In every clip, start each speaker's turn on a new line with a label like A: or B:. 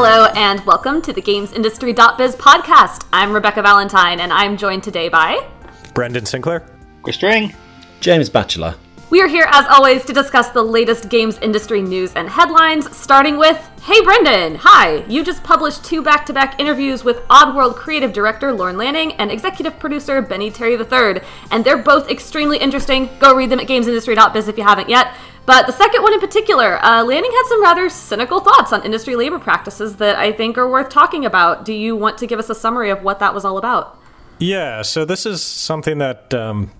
A: Hello and welcome to the GamesIndustry.biz podcast. I'm Rebekah Valentine and I'm joined today by
B: Brendan Sinclair,
C: Chris Dring,
D: James Batchelor.
A: We are here as always to discuss the latest games industry news and headlines, starting with Hey Brendan! Hi! You just published two back to back interviews with Oddworld creative director Lorne Lanning and executive producer Benny Terry III, and they're both extremely interesting. Go read them at gamesindustry.biz if you haven't yet. But the second one in particular, uh, Lanning had some rather cynical thoughts on industry labor practices that I think are worth talking about. Do you want to give us a summary of what that was all about?
B: Yeah, so this is something that um,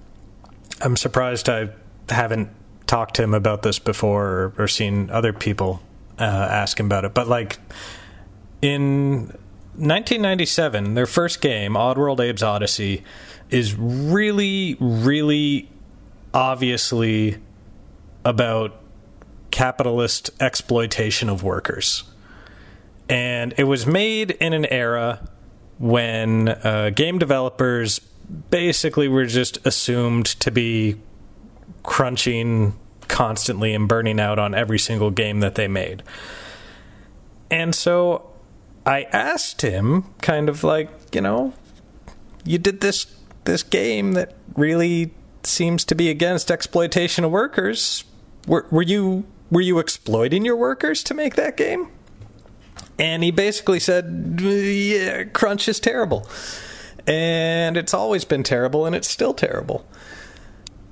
B: I'm surprised I haven't talked to him about this before or, or seen other people uh, ask him about it. But like in 1997, their first game, Oddworld Abe's Oddysee, is really, really obviously about capitalist exploitation of workers. And it was made in an era when uh, game developers basically were just assumed to be crunching constantly and burning out on every single game that they made. And so I asked him kind of like, you know, you did this this game that really seems to be against exploitation of workers. Were, were you were you exploiting your workers to make that game? And he basically said, "Yeah, crunch is terrible." And it's always been terrible and it's still terrible.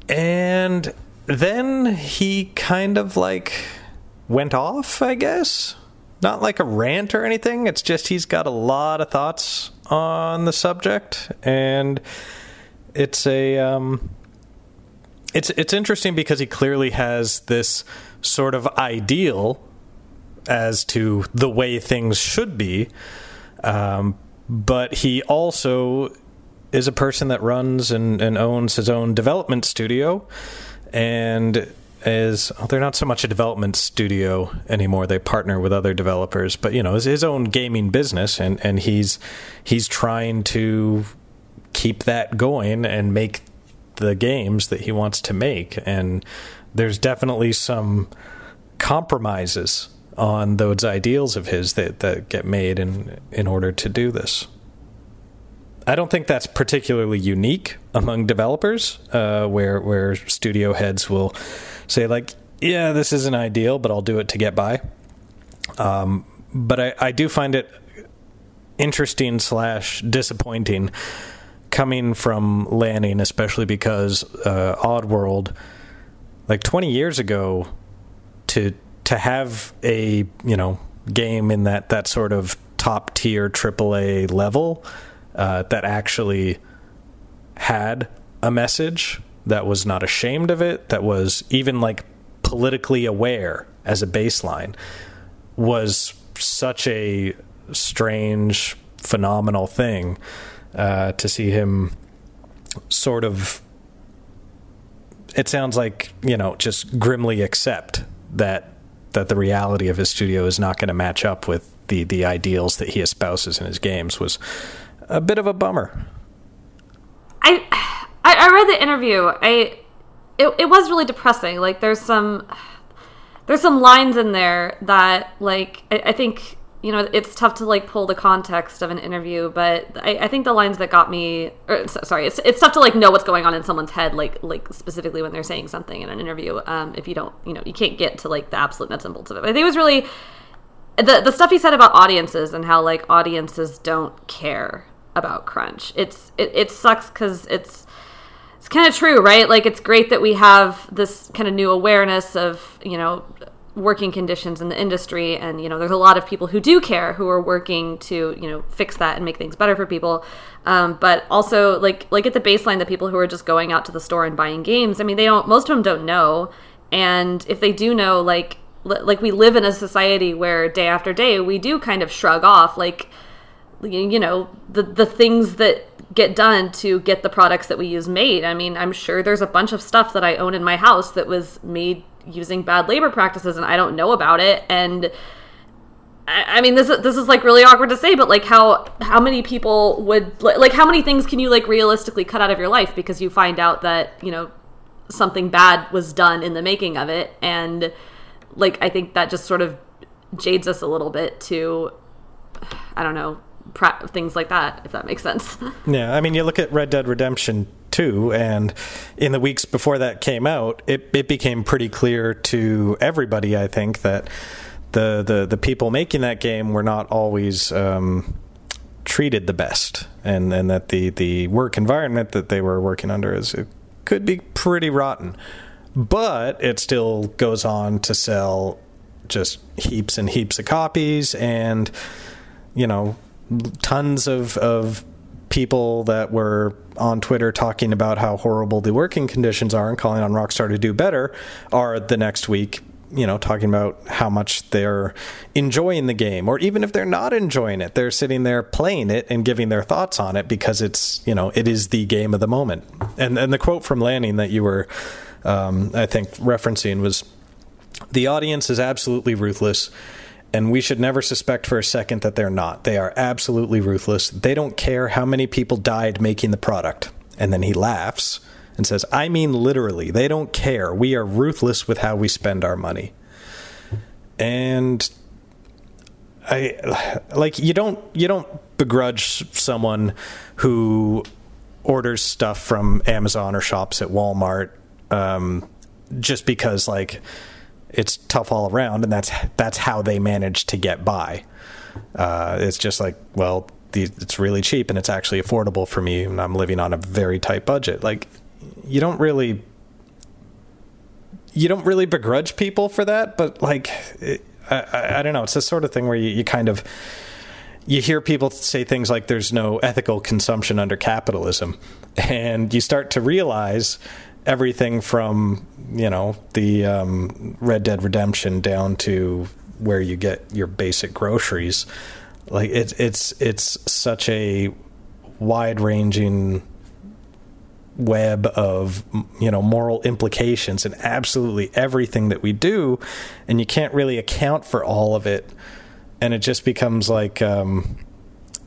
B: And then he kind of like went off, I guess. Not like a rant or anything. It's just he's got a lot of thoughts on the subject, and it's a um, it's it's interesting because he clearly has this sort of ideal as to the way things should be, um, but he also is a person that runs and, and owns his own development studio and is oh, they're not so much a development studio anymore. They partner with other developers but you know his own gaming business and and he's he's trying to keep that going and make the games that he wants to make and there's definitely some compromises on those ideals of his that, that get made in in order to do this I don't think that's particularly unique among developers, uh, where where studio heads will say like, "Yeah, this isn't ideal, but I'll do it to get by." Um, but I, I do find it interesting slash disappointing coming from Lanning, especially because uh, Oddworld, like twenty years ago, to to have a you know game in that that sort of top tier AAA level uh, that actually had a message that was not ashamed of it, that was even like politically aware as a baseline, was such a strange, phenomenal thing uh, to see him sort of. It sounds like you know just grimly accept that that the reality of his studio is not going to match up with the the ideals that he espouses in his games was a bit of a bummer.
A: I I, read the interview. I it, it was really depressing. Like there's some there's some lines in there that like I, I think you know it's tough to like pull the context of an interview but I, I, think the lines that got me or, sorry it's, it's tough to like know what's going on in someone's head like like specifically when they're saying something in an interview um, if you don't you know you can't get to like the absolute nuts and bolts of it but i think it was really the, the stuff he said about audiences and how like audiences don't care about crunch. It's it, it sucks because it's it's kind of true, right? Like it's great that we have this kind of new awareness of you know working conditions in the industry and you know there's a lot of people who do care who are working to you know fix that and make things better for people um, but also like like at the baseline the people who are just going out to the store and buying games i mean they don't most of them don't know and if they do know like like we live in a society where day after day we do kind of shrug off like you know the the things that get done to get the products that we use made. I mean, I'm sure there's a bunch of stuff that I own in my house that was made using bad labor practices and I don't know about it and I, mean this is this is like really awkward to say but like how how many people would like how many things can you like realistically cut out of your life because you find out that, you know, something bad was done in the making of it and like I think that just sort of jades us a little bit to I don't know, pra- things like that, if that makes sense.
B: Yeah, I mean, you look at Red Dead Redemption 2, and in the weeks before that came out, it, it became pretty clear to everybody, I think, that the, the, the people making that game were not always um, treated the best, and, and that the, the work environment that they were working under is it could be pretty rotten. But it still goes on to sell just heaps and heaps of copies, and you know, tons of of people that were on Twitter talking about how horrible the working conditions are and calling on Rockstar to do better are the next week you know talking about how much they're enjoying the game. Or even if they're not enjoying it they're sitting there playing it and giving their thoughts on it because it's you know it is the game of the moment. And and the quote from Lanning that you were um, I think referencing was the audience is absolutely ruthless and we should never suspect for a second that they're not. They are absolutely ruthless. They don't care how many people died making the product. And then he laughs and says, I mean, literally, they don't care. We are ruthless with how we spend our money. And I like you don't you don't begrudge someone who orders stuff from Amazon or shops at Walmart um, just because like it's tough all around, and that's that's how they manage to get by. Uh, it's just like, well, it's really cheap and it's actually affordable for me, and I'm living on a very tight budget. Like, you don't really, you don't really begrudge people for that, but like, it, I, I, I, don't know. It's the sort of thing where you, you kind of you hear people say things like there's no ethical consumption under capitalism and you start to realize everything from you know the um, Red Dead Redemption down to where you get your basic groceries. Like it's it's it's such a wide ranging web of you know moral implications and absolutely everything that we do and you can't really account for all of it and it just becomes like um,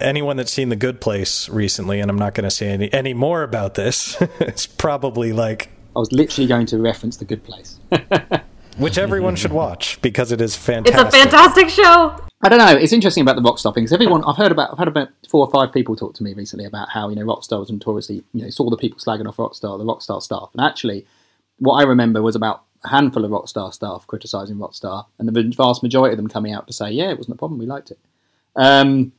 B: anyone that's seen the good place recently and i'm not going to say any, any more about this it's probably like
C: I was literally going to reference The Good Place.
B: Which everyone should watch because it is fantastic.
A: It's a fantastic show.
C: I don't know. It's interesting about the Rockstar thing because everyone I've heard about. I've had about four or five people talk to me recently about how you know Rockstar was notoriously you know saw the people slagging off Rockstar, the Rockstar staff, and actually, what I remember was about a handful of Rockstar staff criticizing Rockstar, and the vast majority of them coming out to say, "Yeah, it wasn't a problem. We liked it." Um,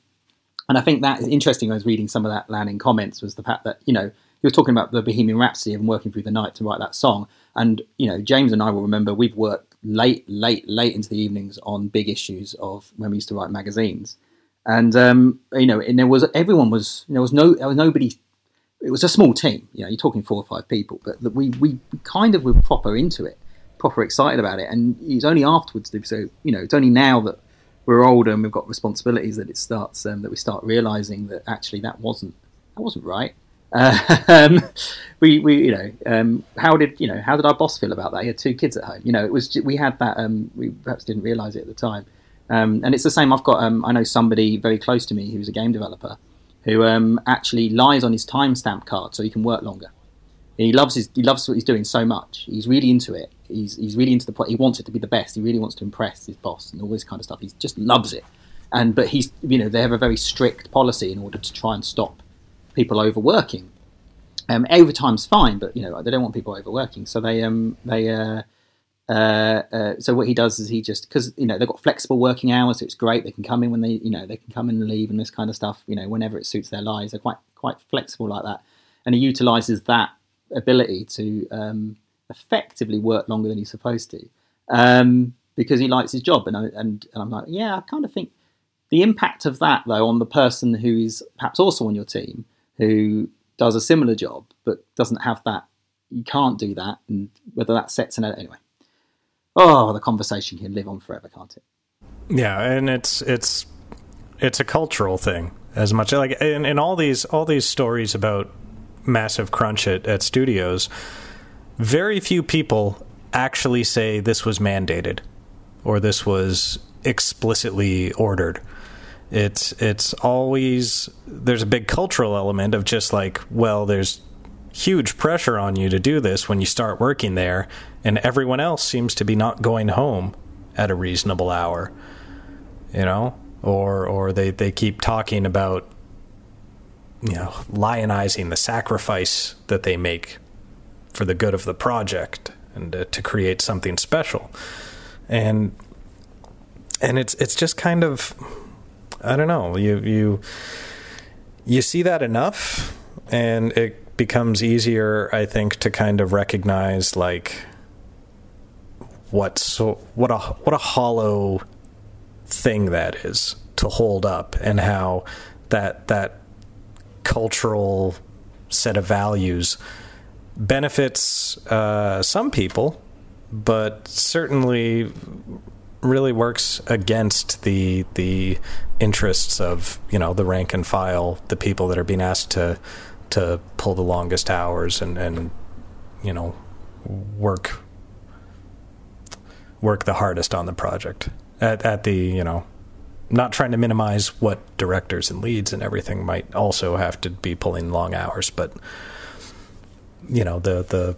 C: and I think that is interesting. I was reading some of that Lanning comments was the fact that you know he was talking about the Bohemian Rhapsody and working through the night to write that song. And you know, James and I will remember we've worked late, late, late into the evenings on big issues of when we used to write magazines. And um, you know, and there was everyone was there was no there was nobody. It was a small team. You know, you're talking four or five people, but that we we kind of were proper into it, proper excited about it. And it's only afterwards. So you know, it's only now that we're older and we've got responsibilities that it starts um, that we start realizing that actually that wasn't that wasn't right. Um, we, we, you know, um, how did you know? How did our boss feel about that? He had two kids at home. You know, it was we had that. Um, we perhaps didn't realize it at the time. Um, and it's the same. I've got. Um, I know somebody very close to me who's a game developer who actually lies on his timestamp card so he can work longer. He loves his. He loves what he's doing so much. He's really into it. He's he's really into the. He wants it to be the best. He really wants to impress his boss and all this kind of stuff. He just loves it. And but he's you know they have a very strict policy in order to try and stop people overworking. Um, overtime's fine, but you know they don't want people overworking, so they um they uh, uh, uh so what he does is he just because you know they've got flexible working hours, so it's great. They can come in when they you know they can come in and leave and this kind of stuff. You know whenever it suits their lives, they're quite quite flexible like that, and he utilizes that ability to um, effectively work longer than he's supposed to um, because he likes his job. And, I, and and I'm like, yeah, I kind of think the impact of that though on the person who is perhaps also on your team who does a similar job but doesn't have that. You can't do that, and whether that sets an anyway. Oh, the conversation can live on forever, can't it?
B: Yeah, and it's it's it's a cultural thing as much like in, in all these all these stories about massive crunch at, at studios. Very few people actually say this was mandated or this was explicitly ordered. It's it's always there's a big cultural element of just like well there's huge pressure on you to do this when you start working there and everyone else seems to be not going home at a reasonable hour you know? Or or they they keep talking about you know lionizing the sacrifice that they make for the good of the project and uh, to create something special. And and it's it's just kind of I don't know you you you see that enough and it becomes easier I think to kind of recognize like what so what a what a hollow thing that is to hold up and how that that cultural set of values benefits uh, some people but certainly really works against the the interests of you know the rank and file, the people that are being asked to to pull the longest hours and and you know work work the hardest on the project. At at the you know not trying to minimize what directors and leads and everything might also have to be pulling long hours but you know the the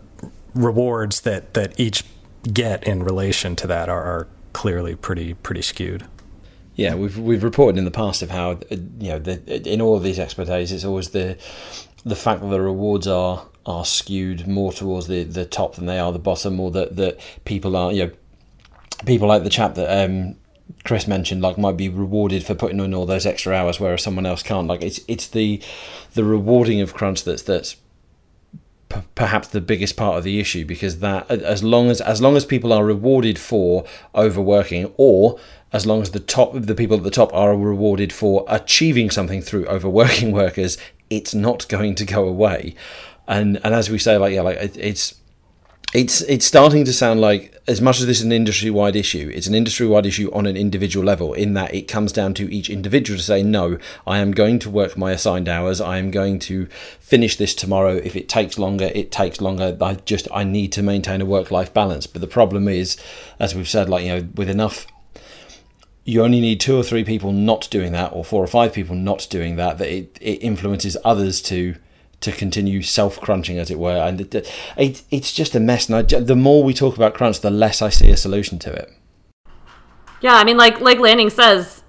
B: rewards that that each get in relation to that are, are clearly pretty pretty skewed.
D: Yeah, we've we've reported in the past of how you know the, in all of these expertise, it's always the the fact that the rewards are are skewed more towards the, the top than they are the bottom, or that that people are you know people like the chap that um, Chris mentioned, like might be rewarded for putting in all those extra hours, whereas someone else can't. Like it's it's the the rewarding of crunch that's that's perhaps the biggest part of the issue because that as long as as long as people are rewarded for overworking or as long as the top the people at the top are rewarded for achieving something through overworking workers it's not going to go away. And and as we say like yeah like it, it's it's it's starting to sound like as much as this is an industry wide issue, it's an industry wide issue on an individual level. In that it comes down to each individual to say, no, I am going to work my assigned hours. I am going to finish this tomorrow. If it takes longer, it takes longer. I just I need to maintain a work life balance. But the problem is, as we've said, like you know, with enough you only need two or three people not doing that, or four or five people not doing that, that it, it influences others to to continue self crunching, as it were. And it, it, it's just a mess. And I, the more we talk about crunch, the less I see a solution to it.
A: Yeah, I mean, like like Lanning says,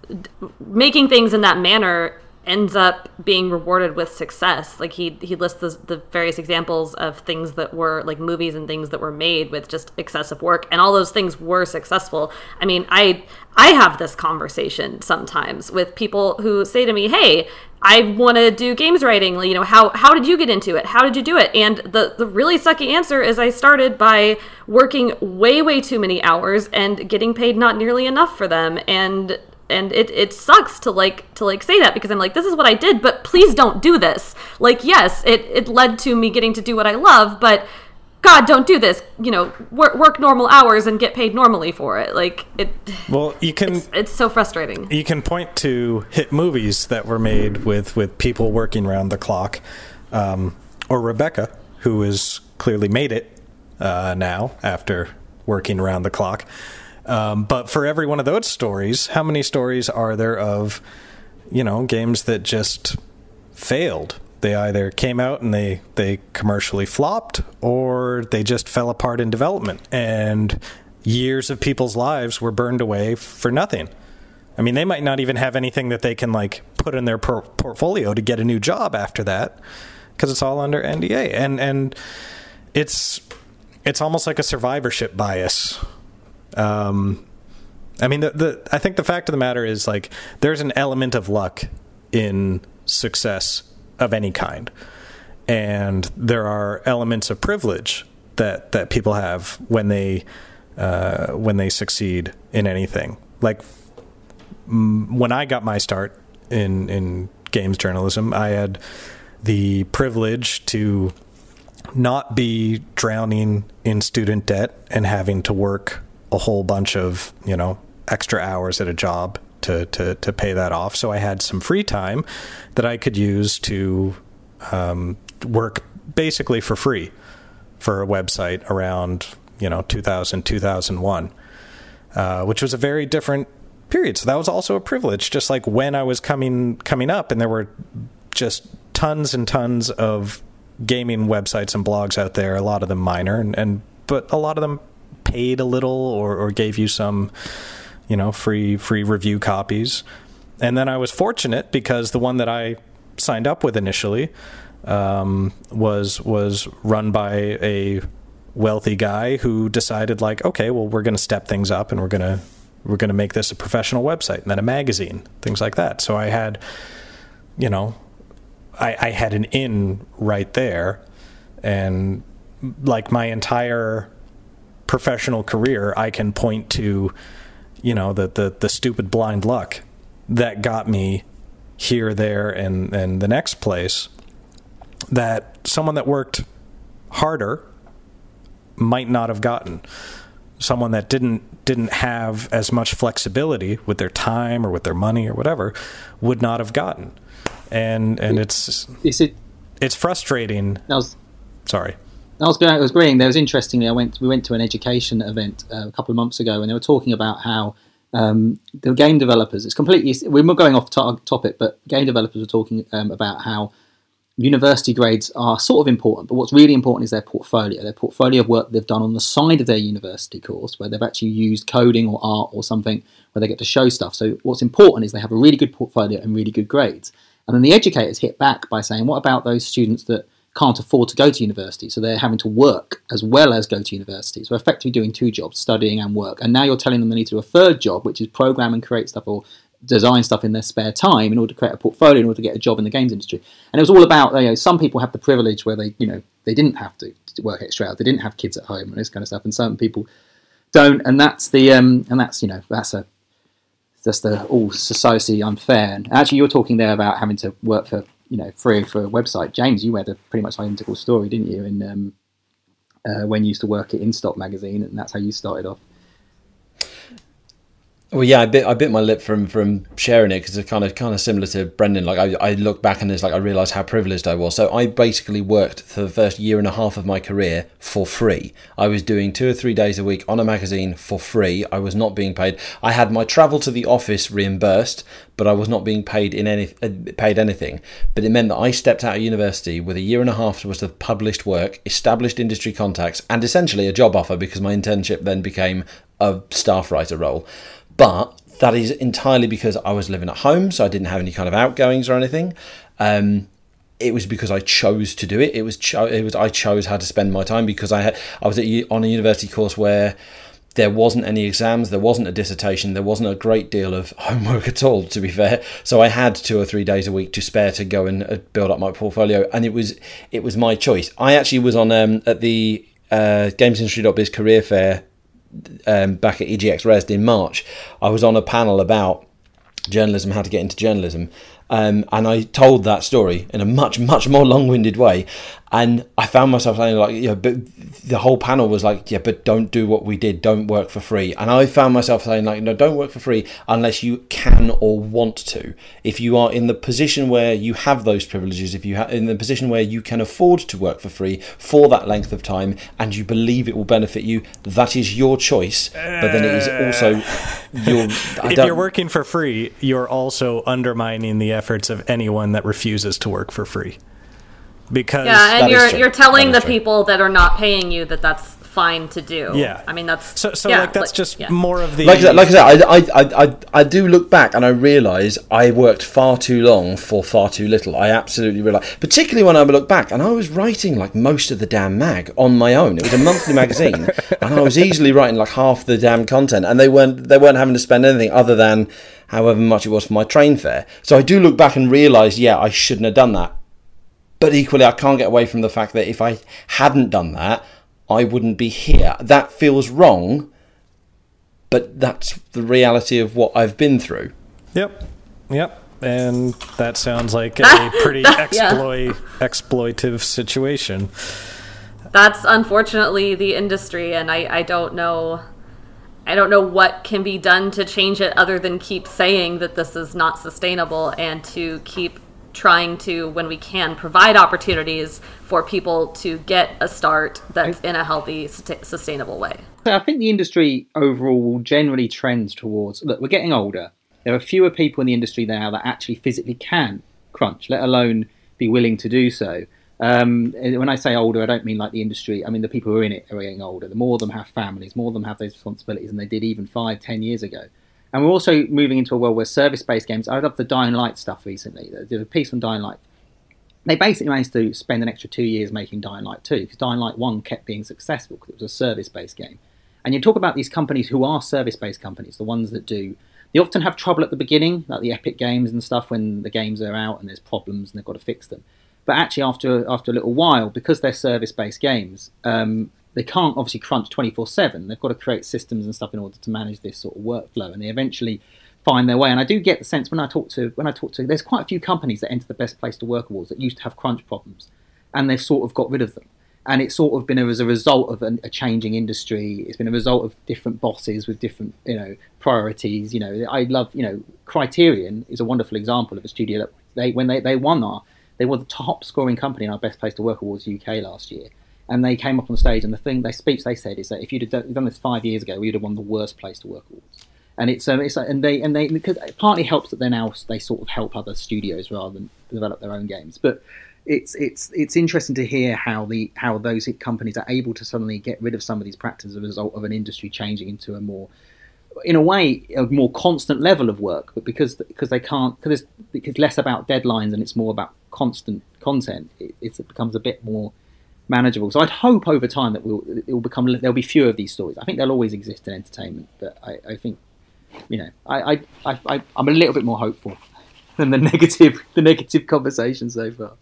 A: making things in that manner ends up being rewarded with success. Like he he lists the, the, various examples of things that were like movies and things that were made with just excessive work, and all those things were successful. I mean, I I have this conversation sometimes with people who say to me, "Hey, I want to do games writing. You know, how how did you get into it? How did you do it?" And the the really sucky answer is I started by working way way too many hours and getting paid not nearly enough for them and and it, it sucks to like to like say that because I'm like this is what I did but please don't do this. Like yes it, it led to me getting to do what I love but God don't do this. You know work, work normal hours and get paid normally for it. Like it
B: well you can
A: it's, it's so frustrating.
B: you can point to hit movies that were made with with people working around the clock um, or Rebekah who has clearly made it uh, now after working around the clock um, but for every one of those stories, how many stories are there of, you know, games that just failed? They either came out and they, they commercially flopped or they just fell apart in development and years of people's lives were burned away for nothing. I mean, they might not even have anything that they can like put in their por- portfolio to get a new job after that because it's all under NDA. And and it's it's almost like a survivorship bias um, I mean, the, the I think the fact of the matter is like there's an element of luck in success of any kind, and there are elements of privilege that that people have when they uh, when they succeed in anything. Like m- when I got my start in in games journalism, I had the privilege to not be drowning in student debt and having to work a whole bunch of you know extra hours at a job to to to pay that off. So I had some free time that I could use to um, work basically for free for a website around you know 2000 2001 uh, which was a very different period so that was also a privilege just like when i was coming coming up and there were just tons and tons of gaming websites and blogs out there a lot of them minor and, and but a lot of them paid a little or, or gave you some, you know, free free review copies. and then I was fortunate because the one that I signed up with initially um, was was run by a wealthy guy who decided like, okay, well, we're going to step things up and we're going to we're going to make this a professional website and then a magazine, things like that. So I had, you know, I, I had an in right there, and like my entire professional career, I can point to, you know, the the, the stupid blind luck that got me here, there, and and the next place. That someone that worked harder might not have gotten. Someone that didn't didn't have as much flexibility with their time or with their money or whatever would not have gotten. And and it's
C: Is it?
B: it's frustrating.
C: Was
B: Sorry.
C: I was, going, I was agreeing. There was interestingly, I went. We went to an education event uh, a couple of months ago, and they were talking about how um, the game developers. It's completely. We're not going off to- topic, but game developers were talking um, about how university grades are sort of important, but what's really important is their portfolio. Their portfolio of work they've done on the side of their university course, where they've actually used coding or art or something, where they get to show stuff. So what's important is they have a really good portfolio and really good grades. And then the educators hit back by saying, what about those students that can't afford to go to university, so they're having to work as well as go to university. So effectively doing two jobs, studying and work. And now you're telling them they need to do a third job, which is program and create stuff or design stuff in their spare time in order to create a portfolio in order to get a job in the games industry. And it was all about you know some people have the privilege where they you know they didn't have to work extra hours, they didn't have kids at home and this kind of stuff, and some people don't. And that's the um, and that's you know that's a that's the all society unfair. And actually, you're talking there about having to work for you know free for a website. James, you had a pretty much identical story, didn't you? In um, uh, when you used to work at InStop magazine, and that's how you started off.
D: Well, yeah, I bit I bit my lip from from sharing it because it's kind of kind of similar to Brendan. Like I, I look back and it's like I realised how privileged I was. So I basically worked for the first year and a half of my career for free. I was doing two or three days a week on a magazine for free. I was not being paid. I had my travel to the office reimbursed, but I was not being paid in any uh, paid anything. But it meant that I stepped out of university with a year and a half worth of published work, established industry contacts, and essentially a job offer because my internship then became a staff writer role. But that is entirely because I was living at home, so I didn't have any kind of outgoings or anything. Um, it was because I chose to do it. It was cho- it was I chose how to spend my time because I had I was at, on a university course where there wasn't any exams, there wasn't a dissertation, there wasn't a great deal of homework at all, to be fair. So I had two or three days a week to spare to go and uh, build up my portfolio, and it was it was my choice. I actually was on um, at the uh, GamesIndustry.biz career fair um, back at EGX Rezzed in March, I was on a panel about journalism, how to get into journalism, um, and I told that story in a much, much more long-winded way. And I found myself saying like, yeah, but the whole panel was like, yeah, but don't do what we did. Don't work for free. And I found myself saying like, no, don't work for free unless you can or want to. If you are in the position where you have those privileges, if you are in the position where you can afford to work for free for that length of time, and you believe it will benefit you, that is your choice. But then it is also your.
B: if you're working for free, you're also undermining the efforts of anyone that refuses to work for free because
A: yeah, and you're you're telling the true. people that are not paying you that that's fine to do.
B: Yeah,
A: I mean that's
B: so. So
A: yeah,
B: like that's
A: like,
B: just
A: yeah.
B: more of the
D: like I said, like I said, I, I, I, I do look back and I realise I worked far too long for far too little. I absolutely realise, particularly when I look back and I was writing like most of the damn mag on my own. It was a monthly magazine, and I was easily writing like half the damn content, and they weren't they weren't having to spend anything other than however much it was for my train fare. So I do look back and realise, yeah, I shouldn't have done that. But equally, I can't get away from the fact that if I hadn't done that, I wouldn't be here. That feels wrong, but that's the reality of what I've been through.
B: Yep. Yep. And that sounds like a pretty exploit exploitive situation.
A: That's unfortunately the industry, and I, I don't know I don't know what can be done to change it other than keep saying that this is not sustainable and to keep trying to, when we can, provide opportunities for people to get a start that's in a healthy, sustainable way.
C: I think the industry overall will generally trends towards look, we're getting older. There are fewer people in the industry now that actually physically can crunch, let alone be willing to do so. Um, when I say older, I don't mean like the industry. I mean the people who are in it are getting older. The more of them have families, more of them have those responsibilities, than they did even five, ten years ago. And we're also moving into a world where service-based games. I love the Dying Light stuff recently. Did a piece on Dying Light. They basically managed to spend an extra two years making Dying Light 2 because Dying Light 1 kept being successful because it was a service-based game. And you talk about these companies who are service-based companies, the ones that do. They often have trouble at the beginning, like the Epic games and stuff, when the games are out and there's problems and they've got to fix them. But actually, after after a little while, because they're service-based games, um, they can't obviously crunch 24/7. They've got to create systems and stuff in order to manage this sort of workflow, and they eventually find their way. And I do get the sense when I talk to when I talk to there's quite a few companies that enter the best place to work awards that used to have crunch problems, and they've sort of got rid of them. And it's sort of been as a result of a changing industry. It's been a result of different bosses with different, you know, priorities. You know, I love, you know, Criterion is a wonderful example of a studio that they when they, they won our they were the top scoring company in our Best Place to Work Awards UK last year. And they came up on stage, and the thing, their speech they said is that if you'd have done this five years ago, we'd have won the worst place to work awards. And it's, um, it's and they and they because it partly helps that they now they sort of help other studios rather than develop their own games. But it's it's it's interesting to hear how the how those companies are able to suddenly get rid of some of these practices as a result of an industry changing into a more in a way a more constant level of work but because because they can't because it's, it's less about deadlines and it's more about constant content it, it becomes a bit more manageable. So i'd hope over time that we'll, it will become there'll be fewer of these stories. I think they'll always exist in entertainment but i, I think you know I, I i i'm a little bit more hopeful than the negative the negative conversation so far.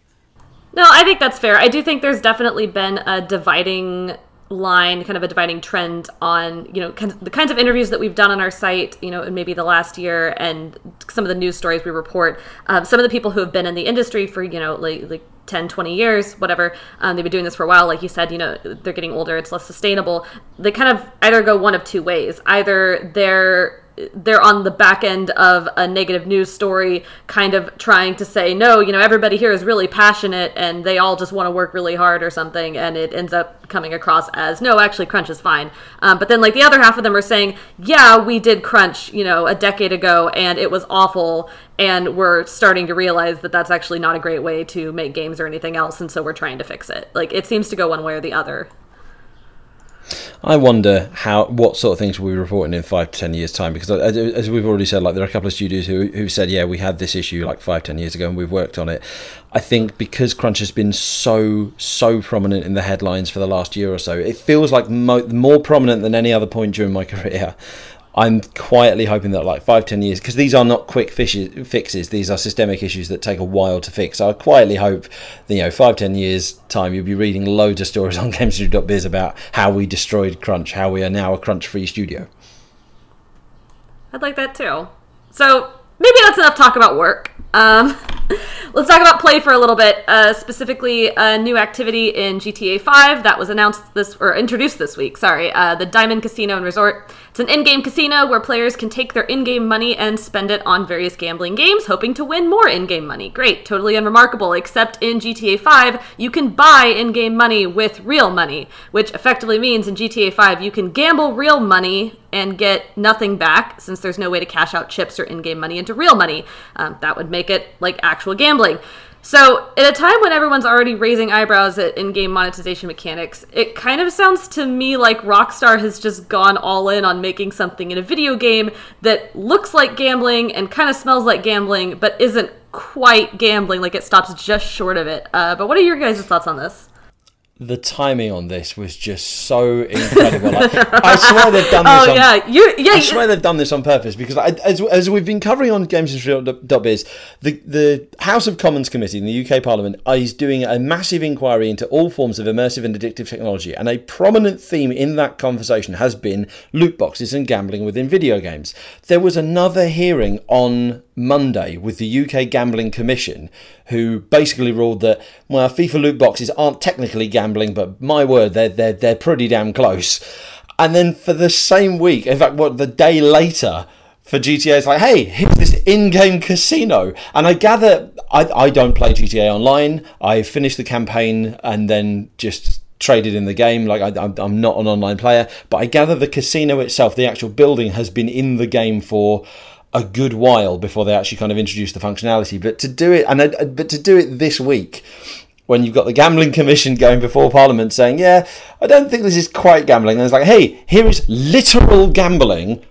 A: No i think that's fair. I do think there's definitely been a dividing line, kind of a dividing trend on you know the kinds of interviews that we've done on our site, you know, in maybe the last year, and some of the news stories we report. Um, some of the people who have been in the industry for you know like like 10 20 years whatever um, they've been doing this for a while like you said you know they're getting older it's less sustainable. They kind of either go one of two ways. Either they're they're on the back end of a negative news story, kind of trying to say, no, you know, everybody here is really passionate and they all just want to work really hard or something. And it ends up coming across as, no, actually, crunch is fine. Um, but then, like, the other half of them are saying, yeah, we did crunch, you know, a decade ago and it was awful. And we're starting to realize that that's actually not a great way to make games or anything else. And so we're trying to fix it. Like, it seems to go one way or the other.
D: I wonder how what sort of things we'll be reporting in five to ten years' time because, as we've already said, like there are a couple of studios who who said, yeah, we had this issue like five ten years ago and we've worked on it. I think because crunch has been so so prominent in the headlines for the last year or so, it feels like mo- more prominent than any other point during my career. I'm quietly hoping that like five, ten years, because these are not quick fishes, fixes. These are systemic issues that take a while to fix. So I quietly hope that, you know, five, ten years time, you'll be reading loads of stories on GamesIndustry.biz about how we destroyed Crunch, how we are now a crunch-free studio.
A: I'd like that too. So maybe that's enough talk about work. Um, let's talk about play for a little bit. Uh, specifically, a new activity in GTA 5 that was announced this or introduced this week. Sorry, uh, the Diamond Casino and Resort. It's an in-game casino where players can take their in-game money and spend it on various gambling games, hoping to win more in-game money. Great, totally unremarkable. Except in GTA 5, you can buy in-game money with real money, which effectively means in GTA 5 you can gamble real money and get nothing back since there's no way to cash out chips or in-game money into real money. Um, that would make it like actual gambling. So, at a time when everyone's already raising eyebrows at in game monetization mechanics, it kind of sounds to me like Rockstar has just gone all in on making something in a video game that looks like gambling and kind of smells like gambling, but isn't quite gambling, like it stops just short of it. Uh, but what are your guys' thoughts on this?
D: The timing on this was just so incredible. Like, I swear they've done this.
A: Oh
D: on,
A: yeah, you yeah.
D: I swear they've done this on purpose because I, as, as we've been covering on GamesIndustry.biz, the the House of Commons Committee in the UK Parliament is doing a massive inquiry into all forms of immersive and addictive technology, and a prominent theme in that conversation has been loot boxes and gambling within video games. There was another hearing on Monday with the UK Gambling Commission, who basically ruled that well, FIFA loot boxes aren't technically gambling, but my word, they're they're they're pretty damn close. And then for the same week, in fact, what the day later for GTA, it's like, hey, here's this in-game casino, and I gather I I don't play GTA Online. I finished the campaign and then just traded in the game. Like I, I'm not an online player, but I gather the casino itself, the actual building, has been in the game for a good while before they actually kind of introduced the functionality. But to do it, and but to do it this week, when you've got the gambling commission going before Parliament saying, "Yeah, I don't think this is quite gambling," and it's like, "Hey, here is literal gambling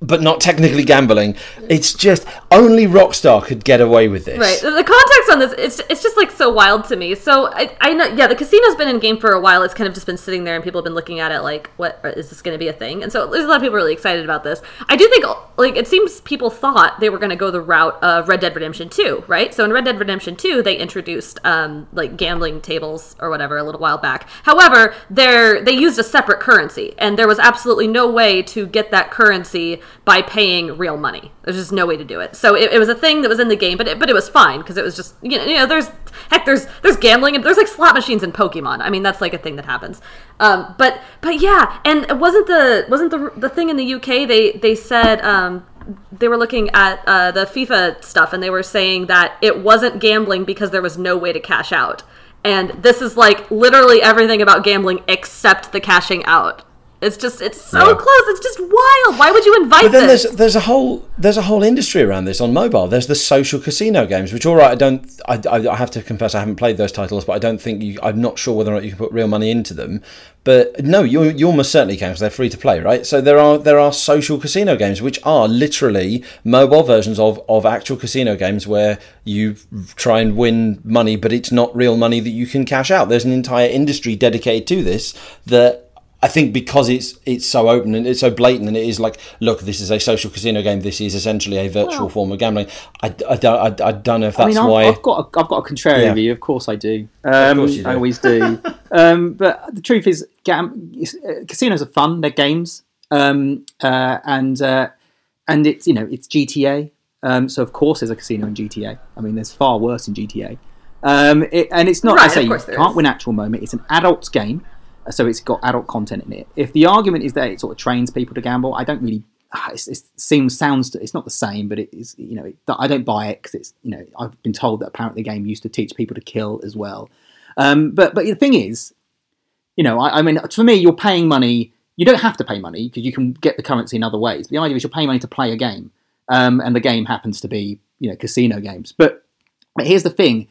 D: but not technically gambling. It's just only Rockstar could get away with this.
A: Right. The context on this, it's, it's just like so wild to me. So I, I know, yeah, the casino's been in game for a while. It's kind of just been sitting there, and people have been looking at it like, what is this going to be a thing? And so there's a lot of people really excited about this. I do think, like, it seems people thought they were going to go the route of Red Dead Redemption 2, right? So in Red Dead Redemption 2, they introduced um, like gambling tables or whatever a little while back. However, they they used a separate currency, and there was absolutely no way to get that currency by paying real money. There's just no way to do it. So it, it was a thing that was in the game, but it, but it was fine because it was just you know, you know there's heck there's there's gambling and there's like slot machines in Pokemon. I mean that's like a thing that happens. Um, but but yeah, and it wasn't the wasn't the the thing in the UK they they said um, they were looking at uh, the FIFA stuff and they were saying that it wasn't gambling because there was no way to cash out. And this is like literally everything about gambling except the cashing out. It's just it's so
D: Yeah.
A: close. It's just wild. Why would you invite
D: But then
A: this?
D: there's there's a whole there's a whole industry around this on mobile. There's the social casino games, which all right, I don't I, I, have to confess I haven't played those titles, but I don't think you I'm not sure whether or not you can put real money into them. But no, you you almost certainly can because they're free to play, right? So there are there are social casino games which are literally mobile versions of of actual casino games where you try and win money, but it's not real money that you can cash out. There's an entire industry dedicated to this that I think because it's it's so open and it's so blatant and it is like, look, this is a social casino game. This is essentially a virtual
C: Well-
D: form of gambling. I, I, don't, I, I don't know if
C: I
D: that's
C: mean, I've,
D: why.
C: I've got a, I've got a contrarian
D: Yeah.
C: view. Of course, I do. Um,
D: course you do.
C: I always do. um, but the truth is, gam- uh, casinos are fun. They're games, um, uh, and uh, and it's you know it's GTA. Um, so of course, there's a casino in GTA. I mean, there's far worse in GTA. Um, it, and it's not.
A: Right,
C: I say you can't
A: is.
C: win actual moment. It's an adult's game, so it's got adult content in it. If the argument is that it sort of trains people to gamble, I don't really. ah, it seems sounds it's not the same, but it is you know it, I don't buy it because it's you know I've been told that apparently the game used to teach people to kill as well. Um, but but the thing is, you know I, I mean for me you're paying money. You don't have to pay money because you can get the currency in other ways. The idea is you're paying money to play a game, um, and the game happens to be you know casino games. But but here's the thing: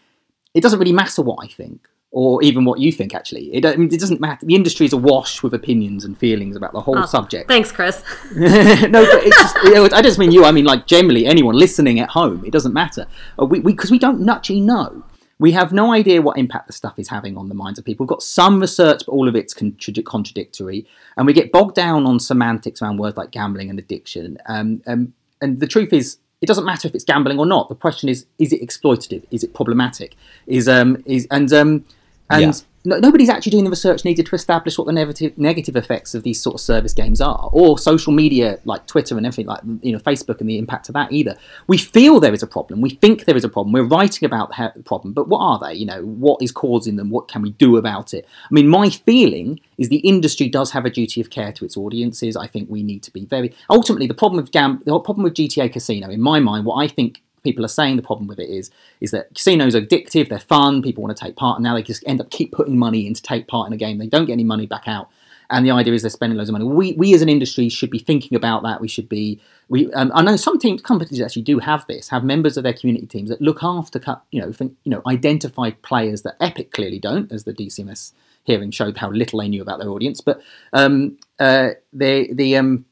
C: it doesn't really matter what I think, or even what you think. Actually, it, I mean, it doesn't matter. The industry is awash with opinions and feelings about the whole
A: Oh,
C: subject.
A: Thanks, Chris.
C: no, but it's just, you know, I just mean you. I mean, like generally anyone listening at home. It doesn't matter. Uh, we because we, don't actually know. We have no idea what impact the stuff is having on the minds of people. We've got some research, but all of it's contra- contradictory, and we get bogged down on semantics around words like gambling and addiction. Um, um, and the truth is, it doesn't matter if it's gambling or not. The question is, is it exploitative? Is it problematic? Is um is and um and
D: Yeah.
C: No, nobody's actually doing the research needed to establish what the negative negative effects of these sort of service games are, or social media like Twitter and everything like you know Facebook and the impact of that either. We feel there is a problem. We think there is a problem. We're writing about the problem, but what are they? You know, what is causing them? What can we do about it? I mean, my feeling is the industry does have a duty of care to its audiences. I think we need to be very ultimately the problem with gam the problem with GTA Casino in my mind. What I think people are saying the problem with it is is that casinos are addictive, they're fun, people want to take part, and now they just end up keep putting money in to take part in a game. They don't get any money back out. And the idea is they're spending loads of money. We, we as an industry should be thinking about that. We should be. We um, I know some teams, companies actually do have this. Have members of their community teams that look after, you know, think, you know, identify players that Epic clearly don't, as the DCMS hearing showed how little they knew about their audience. But um, uh, they the um,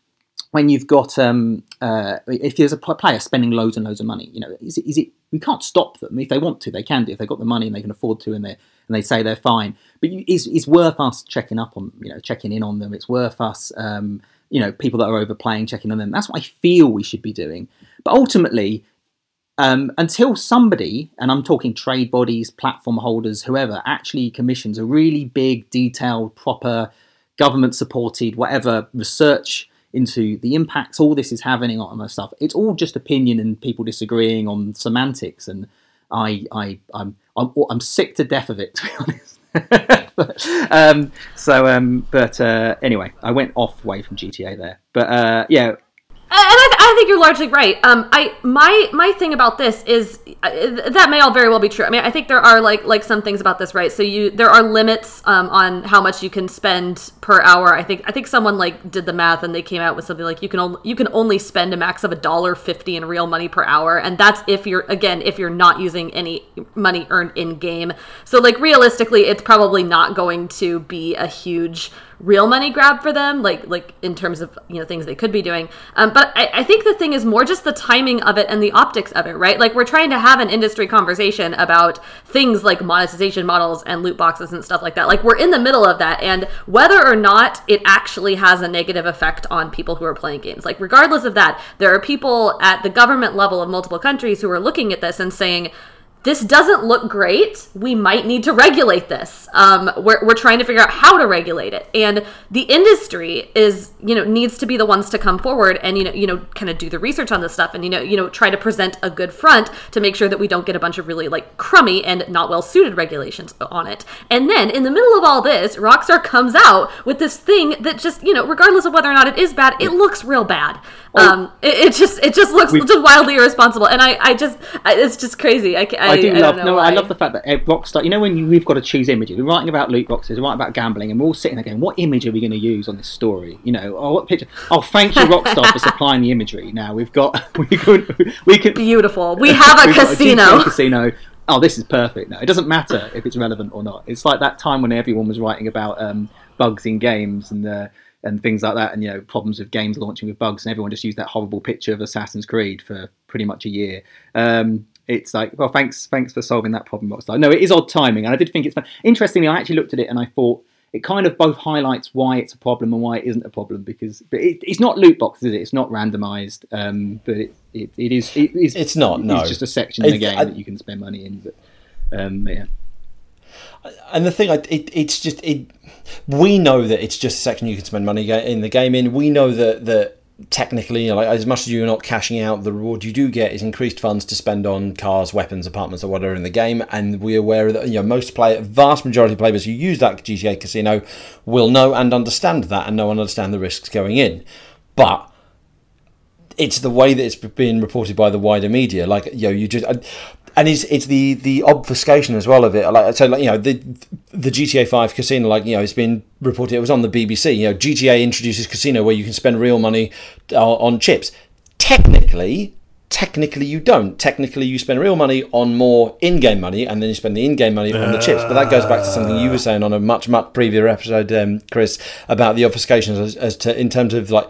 C: when you've got um, uh, if there's a player spending loads and loads of money, you know, is it, is it we can't stop them if they want to, they can do if they've got the money and they can afford to, and they and they say they're fine. But you, it's, it's worth us checking up on, you know, checking in on them. It's worth us, um, you know, people that are overplaying, checking on them. That's what I feel we should be doing. But ultimately, um, until somebody, and I'm talking trade bodies, platform holders, whoever, actually commissions a really big, detailed, proper, government supported, whatever research into the impacts all this is having on that stuff. It's all just opinion and people disagreeing on semantics, and I, I, I'm, I'm, I'm sick to death of it, to be honest. um, so, um, but uh, anyway, I went off way from GTA there, but uh, yeah,
A: and I, I think you're largely right. Um, I my my thing about this is uh, that may all very well be true. I mean, I think there are like like some things about this, right? So you there are limits um, on how much you can spend per hour. I think I think someone like did the math and they came out with something like you can only you can only spend a max of a dollar fifty in real money per hour, and that's if you're again if you're not using any money earned in game. So like realistically, it's probably not going to be a huge real money grab for them like like in terms of you know things they could be doing um, but I, I think the thing is more just the timing of it and the optics of it, right? Like we're trying to have an industry conversation about things like monetization models and loot boxes and stuff like that. Like we're in the middle of that, and whether or not it actually has a negative effect on people who are playing games, like regardless of that, there are people at the government level of multiple countries who are looking at this and saying this doesn't look great. We might need to regulate this. Um, we're, we're trying to figure out how to regulate it, and the industry is you know needs to be the ones to come forward and you know you know kind of do the research on this stuff and you know you know try to present a good front to make sure that we don't get a bunch of really like crummy and not well suited regulations on it. And then in the middle of all this, Rockstar comes out with this thing that just you know regardless of whether or not it is bad, it looks real bad. Um, it, it just it just looks just wildly irresponsible, and I I just I, it's just crazy. I, I,
C: I do
A: I
C: love no,
A: why.
C: I love the fact that Rockstar. You know when you, we've got to choose images, we're writing about loot boxes, we're writing about gambling, and we're all sitting there going, "What image are we going to use on this story?" You know, oh, what picture? Oh, thank you, Rockstar, for supplying the imagery. Now we've got we can we could
A: beautiful. We have a casino.
C: GTA casino. Oh, this is perfect. No, it doesn't matter if it's relevant or not. It's like that time when everyone was writing about um, bugs in games and uh, and things like that, and you know problems with games launching with bugs, and everyone just used that horrible picture of Assassin's Creed for pretty much a year. Um, it's like, well, thanks, thanks for solving that problem, Rockstar. No, it is odd timing, and I did think it's fun. Interestingly, I actually looked at it and I thought it kind of both highlights why it's a problem and why it isn't a problem because but it, it's not loot boxes, is it? It's not randomized, um, but it, it, it is. It is
D: It's not, no.
C: It's just a section in the game
D: I-
C: that you can spend money in. But um, yeah,
D: and the thing, I- it, it's just it. We know that it's just a section you can spend money in the game in. We know that that technically, like, as much as you're not cashing out, the reward you do get is increased funds to spend on cars, weapons, apartments, or whatever in the game. And we're aware that you know most player, vast majority of players who use that GTA casino will know and understand that, and know and understand the risks going in. But it's the way that it's being reported by the wider media. Like you know, you just uh, and it's it's the the obfuscation as well of it. Like so, like you know, the the GTA Five casino, like you know, it's been reported. It was on the BBC. You know, GTA introduces casino where you can spend real money uh, on chips. Technically. Technically, you don't. Technically, you spend real money on more in-game money, and then you spend the in-game money on the chips. But that goes back to something you were saying on a much, much previous episode, um, Chris, about the obfuscations as, as to in terms of like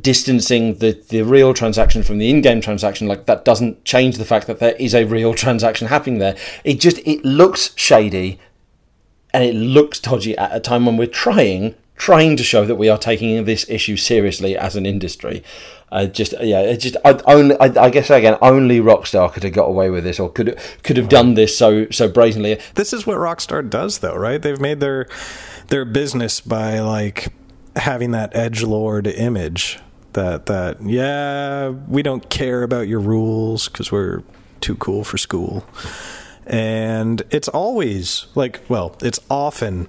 D: distancing the, the real transaction from the in-game transaction like that doesn't change the fact that there is a real transaction happening there. It just it looks shady and it looks dodgy at a time when we're trying trying to show that we are taking this issue seriously as an industry. Uh, just yeah it just I, only I, I guess again only Rockstar could have got away with this or could could have done this so so brazenly
B: This is what Rockstar does, though, right? They've made their their business by like having that edge lord image. That that yeah, we don't care about your rules because we're too cool for school, and it's always like well, it's often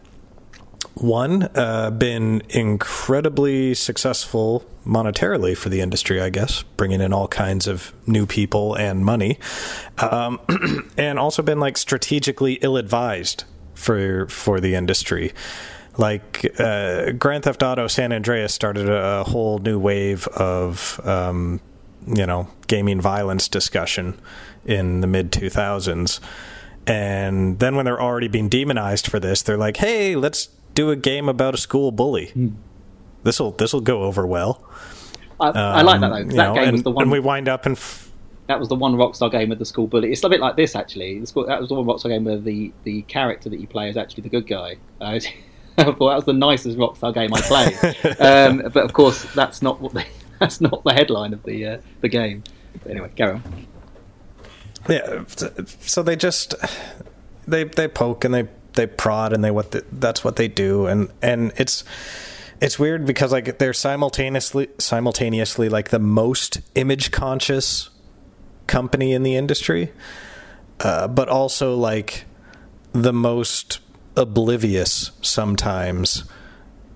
B: one uh, been incredibly successful monetarily for the industry i guess bringing in all kinds of new people and money um, and also been like strategically ill-advised for for the industry like uh, grand theft auto san andreas started a whole new wave of um, you know gaming violence discussion in the mid 2000s and then when they're already being demonized for this they're like hey let's do a game about a school bully this will this will go over well
C: I, I like that though.
B: Um, you
C: that
B: know,
C: game
B: and,
C: was the one.
B: and we wind up in f-
C: that was the one Rockstar game with the school bully. It's a bit like this actually. The school, that was the one Rockstar game where the, the character that you play is actually the good guy. Uh, thought that was the nicest Rockstar game I played. um, but of course, that's not what the, that's not the headline of the uh, the game. But anyway, carry on.
B: yeah so they just they they poke and they they prod and they what the, that's what they do and and it's it's weird because like they're simultaneously simultaneously like the most image conscious company in the industry uh, but also like the most oblivious sometimes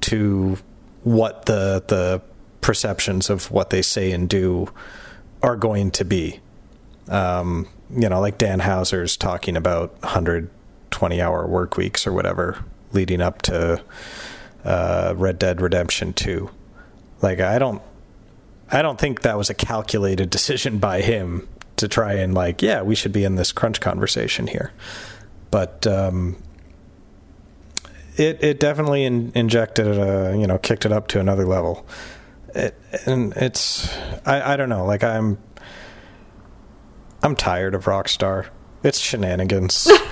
B: to what the the perceptions of what they say and do are going to be um, you know, like Dan Houser's talking about 120 hour work weeks or whatever leading up to uh, Red Dead Redemption 2. Like, I don't, I don't think that was a calculated decision by him to try and like, yeah, we should be in this crunch conversation here. But um, it it definitely in, injected it, uh, you know, kicked it up to another level. it, and it's I, I don't know. Like I'm I'm tired of Rockstar. It's shenanigans.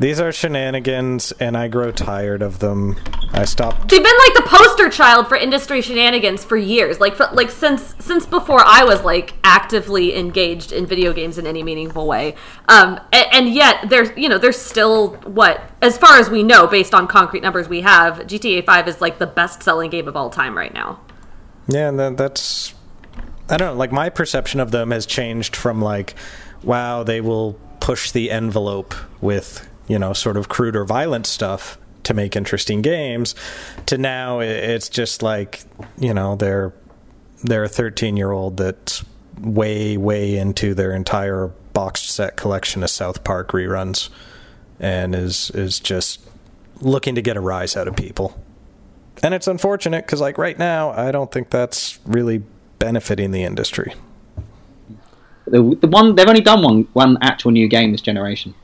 B: These are shenanigans, and I grow tired of them. I stopped.
A: They've been like the poster child for industry shenanigans for years, like for, like since since before I was like actively engaged in video games in any meaningful way. Um, and, and yet there's you know there's still what as far as we know based on concrete numbers we have, GTA Five is like the best selling game of all time right now.
B: Yeah, and that, that's I don't know. Like my perception of them has changed from like, wow, they will push the envelope with you know sort of crude or violent stuff to make interesting games, to now it's just like you know they're they're a 13 year old that's way way into their entire boxed set collection of South Park reruns, and is is just looking to get a rise out of people. And it's unfortunate because, like, right now, I don't think that's really benefiting the industry.
C: The, the one they've only done one one actual new game this generation.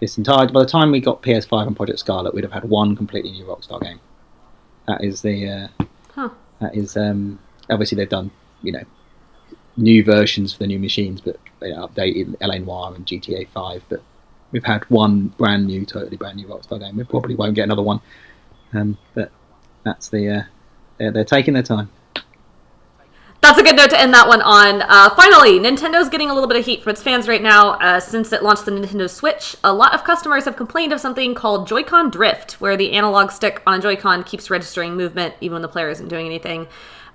C: This entire by the time we got PS5 and Project Scarlett, we'd have had one completely new Rockstar game. That is the uh,
A: Huh.
C: that is um, obviously they've done you know new versions for the new machines, but they updated LA Noire and GTA 5. But we've had one brand new, totally brand new Rockstar game. We probably won't get another one. Um, but that's the uh, they're, they're taking their time.
A: That's a good note to end that one on. Uh, finally, Nintendo's getting a little bit of heat from its fans right now. Uh, since it launched the Nintendo Switch, a lot of customers have complained of something called Joy-Con drift, where the analog stick on a Joy-Con keeps registering movement even when the player isn't doing anything.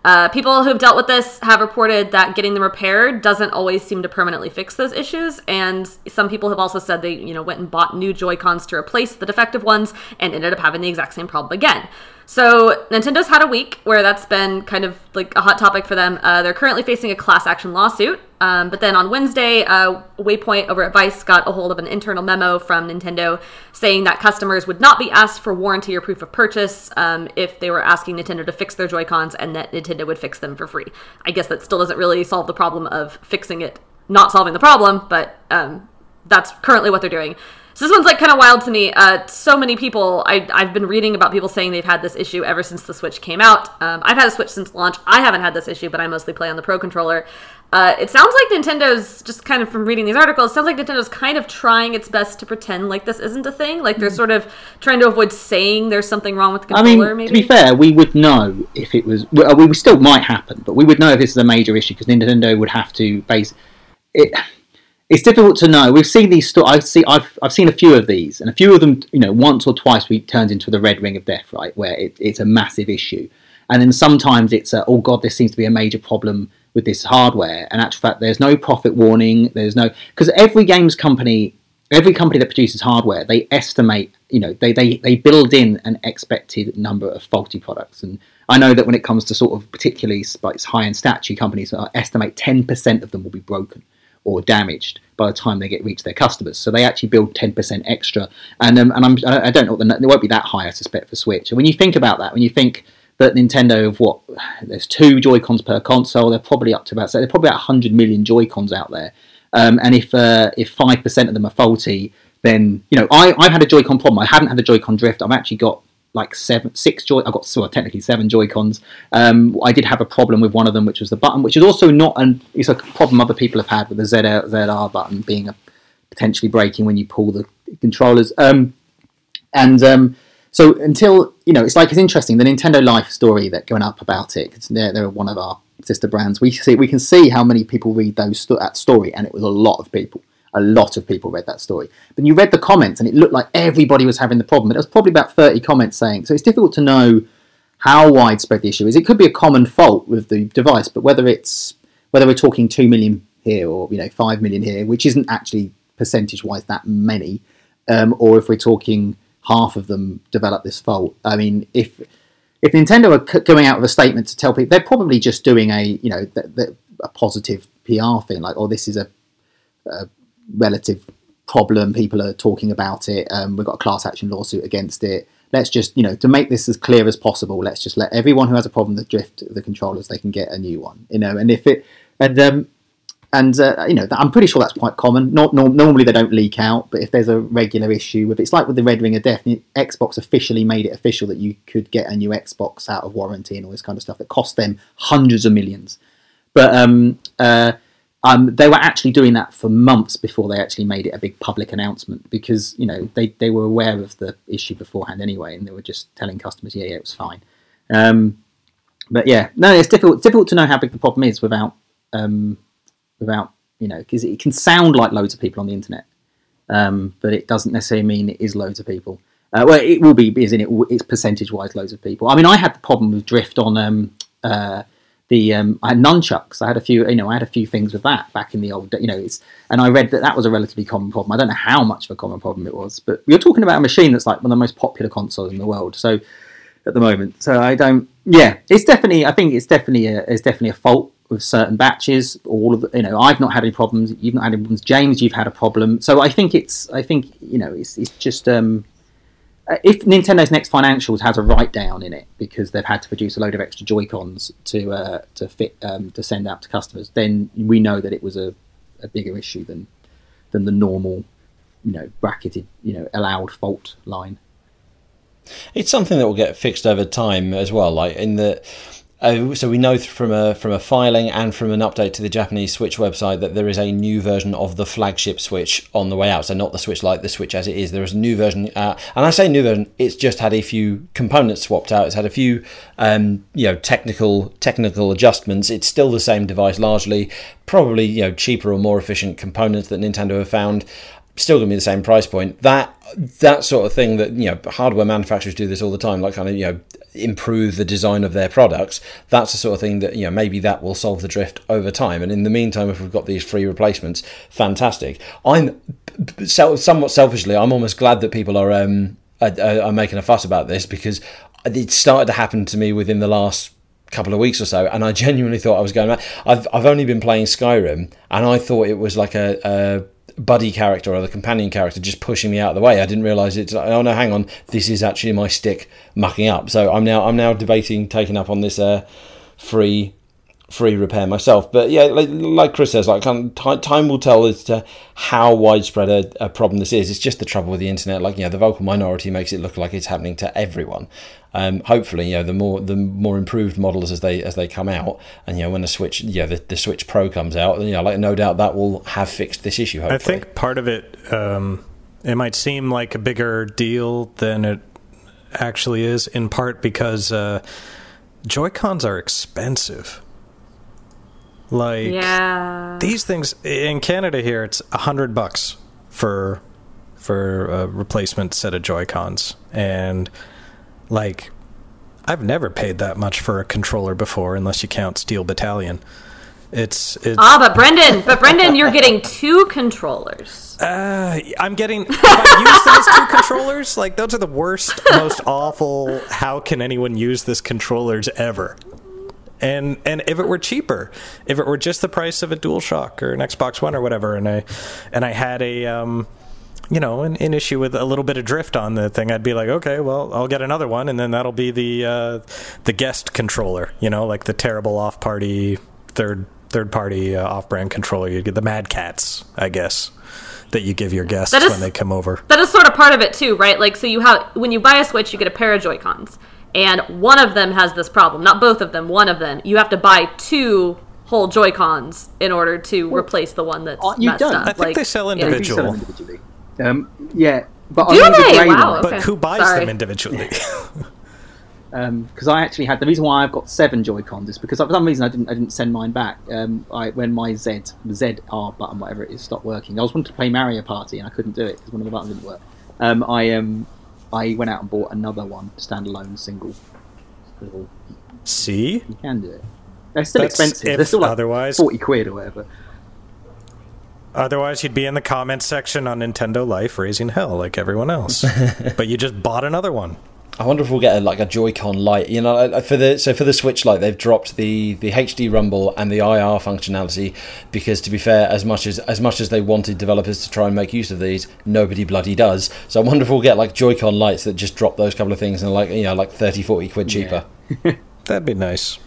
A: Uh, people who've dealt with this have reported that getting them repaired doesn't always seem to permanently fix those issues, and some people have also said they, you know, went and bought new Joy Cons to replace the defective ones and ended up having the exact same problem again. So Nintendo's had a week where that's been kind of like a hot topic for them. Uh, they're currently facing a class action lawsuit. Um, but then on Wednesday, uh, Waypoint over at Vice got a hold of an internal memo from Nintendo saying that customers would not be asked for warranty or proof of purchase um, if they were asking Nintendo to fix their Joy Cons, and that Nintendo would fix them for free. I guess that still doesn't really solve the problem of fixing it, not solving the problem, but um, that's currently what they're doing. So this one's like kind of wild to me. Uh, so many people, I, I've been reading about people saying they've had this issue ever since the Switch came out. Um, I've had a Switch since launch. I haven't had this issue, but I mostly play on the Pro controller. Uh, it sounds like Nintendo's just kind of from reading these articles. It sounds like Nintendo's kind of trying its best to pretend like this isn't a thing. Like they're sort of trying to avoid saying there's something wrong with the
C: I mean,
A: controller. maybe
C: to be fair, we would know if it was. Well, we still might happen, but we would know if this is a major issue because Nintendo would have to base it. It's difficult to know. We've seen these. Sto- I see. I've I've seen a few of these, and a few of them. You know, once or twice we turned into the red ring of death, right? Where it, it's a massive issue, and then sometimes it's a, oh god, this seems to be a major problem with this hardware. And actual fact, there's no profit warning. There's no because every games company, every company that produces hardware, they estimate. You know, they they they build in an expected number of faulty products and. I know that when it comes to sort of particularly like high-end statue companies, I estimate 10% of them will be broken or damaged by the time they get reach their customers. So they actually build 10% extra, and um, and I'm I don't know the it won't be that high I suspect for Switch. And when you think about that, when you think that Nintendo of what there's two Joy Cons per console, they're probably up to about so they're probably about 100 million Joy Cons out there, um, and if uh, if five percent of them are faulty, then you know I I've had a Joy-Con problem. I haven't had a Joy-Con drift. I've actually got like seven, six Joy. I've got well, technically seven Joy Cons. Um, I did have a problem with one of them, which was the button, which is also not an. It's a problem other people have had with the ZR, ZR button being a, potentially breaking when you pull the controllers. Um, and um, so until you know, it's like it's interesting the Nintendo Life story that going up about it. They're, they're one of our sister brands. We see we can see how many people read those that story, and it was a lot of people a lot of people read that story. But you read the comments and it looked like everybody was having the problem. It was probably about 30 comments saying, so it's difficult to know how widespread the issue is. It could be a common fault with the device, but whether it's whether we're talking 2 million here or you know 5 million here, which isn't actually percentage wise that many, um, or if we're talking half of them develop this fault. I mean, if if Nintendo are going out with a statement to tell people, they're probably just doing a you know a positive PR thing, like, oh, this is a, a relative problem. People are talking about it. Um, we've got a class action lawsuit against it. Let's just, you know, to make this as clear as possible, let's just let everyone who has a problem with drift the controllers, they can get a new one, you know. And if it, and um, and uh, you know, I'm pretty sure that's quite common. Not normally they don't leak out, but if there's a regular issue, if it's like with the Red Ring of Death, Xbox officially made it official that you could get a new Xbox out of warranty and all this kind of stuff that cost them hundreds of millions. But um, uh, um, they were actually doing that for months before they actually made it a big public announcement because you know they, they were aware of the issue beforehand anyway, and they were just telling customers, yeah, yeah, it was fine. Um, but yeah, no, it's difficult. Difficult to know how big the problem is without um, without you know because it can sound like loads of people on the internet, um, but it doesn't necessarily mean it is loads of people. Uh, well, it will be, isn't it? It's percentage wise loads of people. I mean, I had the problem with drift on um, uh, the um, I had nunchucks. I had a few, you know, I had a few things with that back in the old, you know, it's and I read that that was a relatively common problem. I don't know how much of a common problem it was, but you're talking about a machine that's like one of the most popular consoles in the world. So at the moment, so I don't, yeah, it's definitely, I think it's definitely a, it's definitely a fault with certain batches. All of the, you know, I've not had any problems. You've not had any problems. James, you've had a problem. So I think it's, I think you know, it's it's just um, uh, if Nintendo's next financials has a write down in it because they've had to produce a load of extra Joy Cons to uh, to fit um, to send out to customers, then we know that it was a, a bigger issue than than the normal, you know, bracketed, you know, allowed fault line.
D: It's something that will get fixed over time as well. Like in the uh, so we know from a from a filing and from an update to the Japanese Switch website that there is a new version of the flagship Switch on the way out. So not the Switch like the Switch as it is. There is a new version, uh, and I say new version. It's just had a few components swapped out. It's had a few um, you know technical technical adjustments. It's still the same device largely. Probably you know cheaper or more efficient components that Nintendo have found still going to be the same price point. That that sort of thing that you know hardware manufacturers do this all the time, like kind of you know improve the design of their products. That's the sort of thing that you know maybe that will solve the drift over time. And in the meantime, if we've got these free replacements, fantastic. I'm somewhat selfishly, I'm almost glad that people are um are, are making a fuss about this because it started to happen to me within the last couple of weeks or so, and I genuinely thought I was going. I've I've only been playing Skyrim, and I thought it was like a buddy character or the companion character just pushing me out of the way. I didn't realise it's like, oh no, hang on, this is actually my stick mucking up. So I'm now I'm now debating taking up on this uh, free free repair myself. But yeah, like, like Chris says, like time will tell as to how widespread a, a, problem this is. It's just the trouble with the internet. Like you know, the vocal minority makes it look like it's happening to everyone, um, hopefully, you know, the more the more improved models as they as they come out, and you know, when the Switch, yeah, the, the Switch Pro comes out, you know, like no doubt that will have fixed this issue. Hopefully.
B: I think part of it, um, it might seem like a bigger deal than it actually is, in part because uh, Joy Cons are expensive. Like
A: yeah.
B: these things in Canada here, it's a hundred bucks for for a replacement set of Joy Cons, and like, I've never paid that much for a controller before, unless you count Steel Battalion. It's, it's
A: ah, but Brendan, but Brendan, you're getting two controllers.
B: Uh, I'm getting. If I use them as two controllers, like those are the worst, most awful. How can anyone use this controllers ever? And and if it were cheaper, if it were just the price of a DualShock or an Xbox One or whatever, and I and I had a um, you know, an, an, issue with a little bit of drift on the thing, I'd be like, okay, well, I'll get another one, and then that'll be the uh, the guest controller, you know, like the terrible off party third third party uh, off brand controller. You get the Mad Catz I guess, that you give your guests is, when they come over.
A: That is sort of part of it too, right? Like, so you have when you buy a Switch, you get a pair of Joy Cons, and one of them has this problem. Not both of them. One of them. You have to buy two whole Joy Cons in order to well, replace the one that's you messed don't. up.
B: I think like, they sell individual. Yeah. individually.
C: Um, yeah, but
A: Do I they? Wow,
B: okay. But who buys Sorry. them individually?
C: because um, I actually had the reason why I've got seven Joy Cons is because for some reason I didn't I didn't send mine back. Um, I when my Z Z R button whatever it is stopped working. I was wanting to play Mario Party and I couldn't do it because one of the buttons didn't work. Um, I um I went out and bought another one, standalone single. Little,
B: See,
C: you can do it. They're still That's expensive. They're still like otherwise forty quid or whatever.
B: Otherwise, you'd be in the comments section on Nintendo Life raising hell like everyone else. but you just bought another one.
D: I wonder if we'll get a, like a Joy-Con Lite. You know, for the so for the Switch Lite, they've dropped the the HD Rumble and the IR functionality because, to be fair, as much as as much as they wanted developers to try and make use of these, nobody bloody does. So I wonder if we'll get like Joy-Con Lites that just drop those couple of things and like you know like 30, 40 quid cheaper.
B: Yeah. That'd be nice.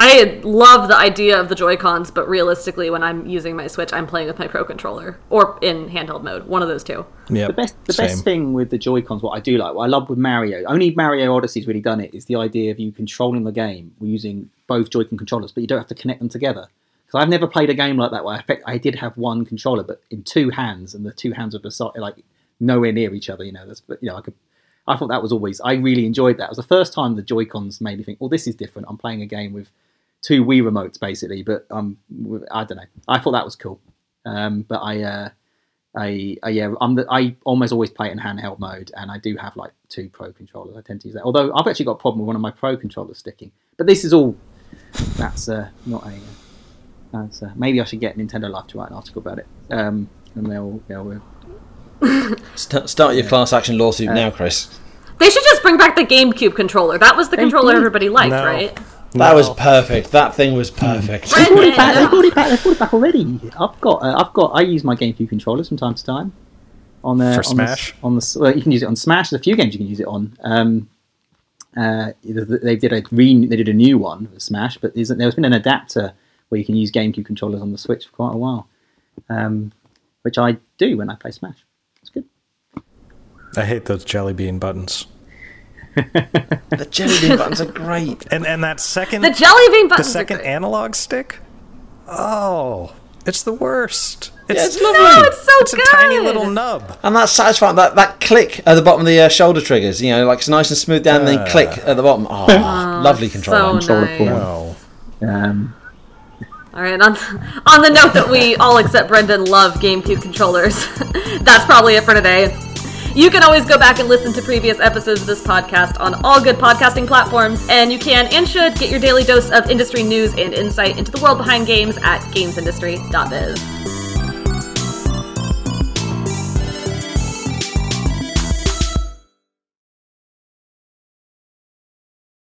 A: I love the idea of the Joy Cons, but realistically, when I'm using my Switch, I'm playing with my Pro controller or in handheld mode. One of those two.
B: Yeah.
C: The best, the
B: same.
C: best thing with the Joy Cons, what I do like, what I love with Mario, only Mario Odyssey's really done it, is the idea of you controlling the game using both Joy-Con controllers, but you don't have to connect them together. Because I've never played a game like that where I, fe- I did have one controller, but in two hands, and the two hands were beside, like nowhere near each other. You know, that's but you know, I could. I thought that was always. I really enjoyed that. It was the first time the Joy Cons made me think, "Oh, this is different." I'm playing a game with two Wii remotes basically, but um, with- I don't know. I thought that was cool. Um, but I, uh, I, I yeah, I'm the, I almost always play it in handheld mode, and I do have like two Pro controllers. I tend to use that. Although I've actually got a problem with one of my Pro controllers sticking. But this is all. That's uh, not a. Uh, that's, uh, maybe I should get Nintendo Life to write an article about it. Um, and they'll, they'll
D: St- start your class action
C: Uh,
D: lawsuit now, Chris.
A: They should just bring back the GameCube controller. That was the
C: They
A: controller
C: did.
A: everybody liked,
B: No.
A: right?
D: That
B: No.
D: was perfect. That thing was perfect.
C: They brought it back. They
A: Brendan.
C: brought it back. They brought it back already. I've got. Uh, I've got. I use my GameCube controllers from time to time. On uh,
B: For
C: on the-
B: Smash?
C: on the, well, you can use it on Smash. There's a few games you can use it on. Um, uh, they did a re, They did a new one for Smash, but there's, there's been an adapter where you can use GameCube controllers on the Switch for quite a while, um, which I do when I play Smash. It's good.
B: I hate those jelly bean buttons.
D: The jelly bean buttons are great.
B: And and that second
A: The jelly bean
B: the
A: buttons. are
B: second
A: great.
B: analog stick. Oh, it's the worst. It's,
D: Yeah, it's lovely.
A: No, it's so
B: it's
A: good.
B: a tiny little nub.
D: And that's satisfying. That that click at the bottom of the uh, shoulder triggers, you know, like it's nice and smooth down, and then click at the bottom. Oh, lovely control.
A: so nice.
C: porn. Um,
A: All right. On, on the note that we all except Brendan love GameCube controllers, that's probably it for today. You can always go back and listen to previous episodes of this podcast on all good podcasting platforms, and you can and should get your daily dose of industry news and insight into the world behind games at gamesindustry.biz.